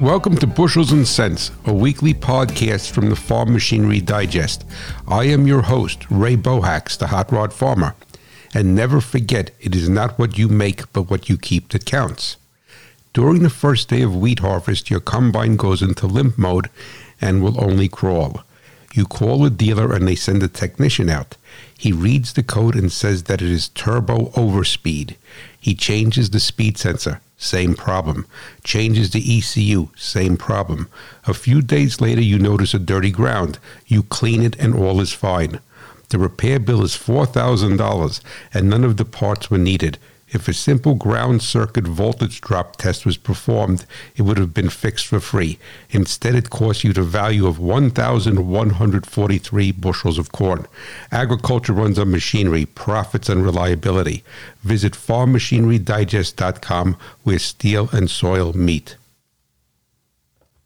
Welcome to Bushels and Cents, a weekly podcast from the Farm Machinery Digest. I am your host, Ray Bohax, the Hot Rod Farmer. And never forget, it is not what you make, but what you keep that counts. During the first day of wheat harvest, your combine goes into limp mode and will only crawl. You call a dealer and they send a technician out. He reads the code and says that it is turbo overspeed. He changes the speed sensor. Same problem. Changes the ECU. Same problem. A few days later, you notice a dirty ground. You clean it and all is fine. The repair bill is $4,000 and none of the parts were needed. If a simple ground circuit voltage drop test was performed, it would have been fixed for free. Instead, it cost you the value of 1,143 bushels of corn. Agriculture runs on machinery, profits on reliability. Visit farmmachinerydigest.com where steel and soil meet.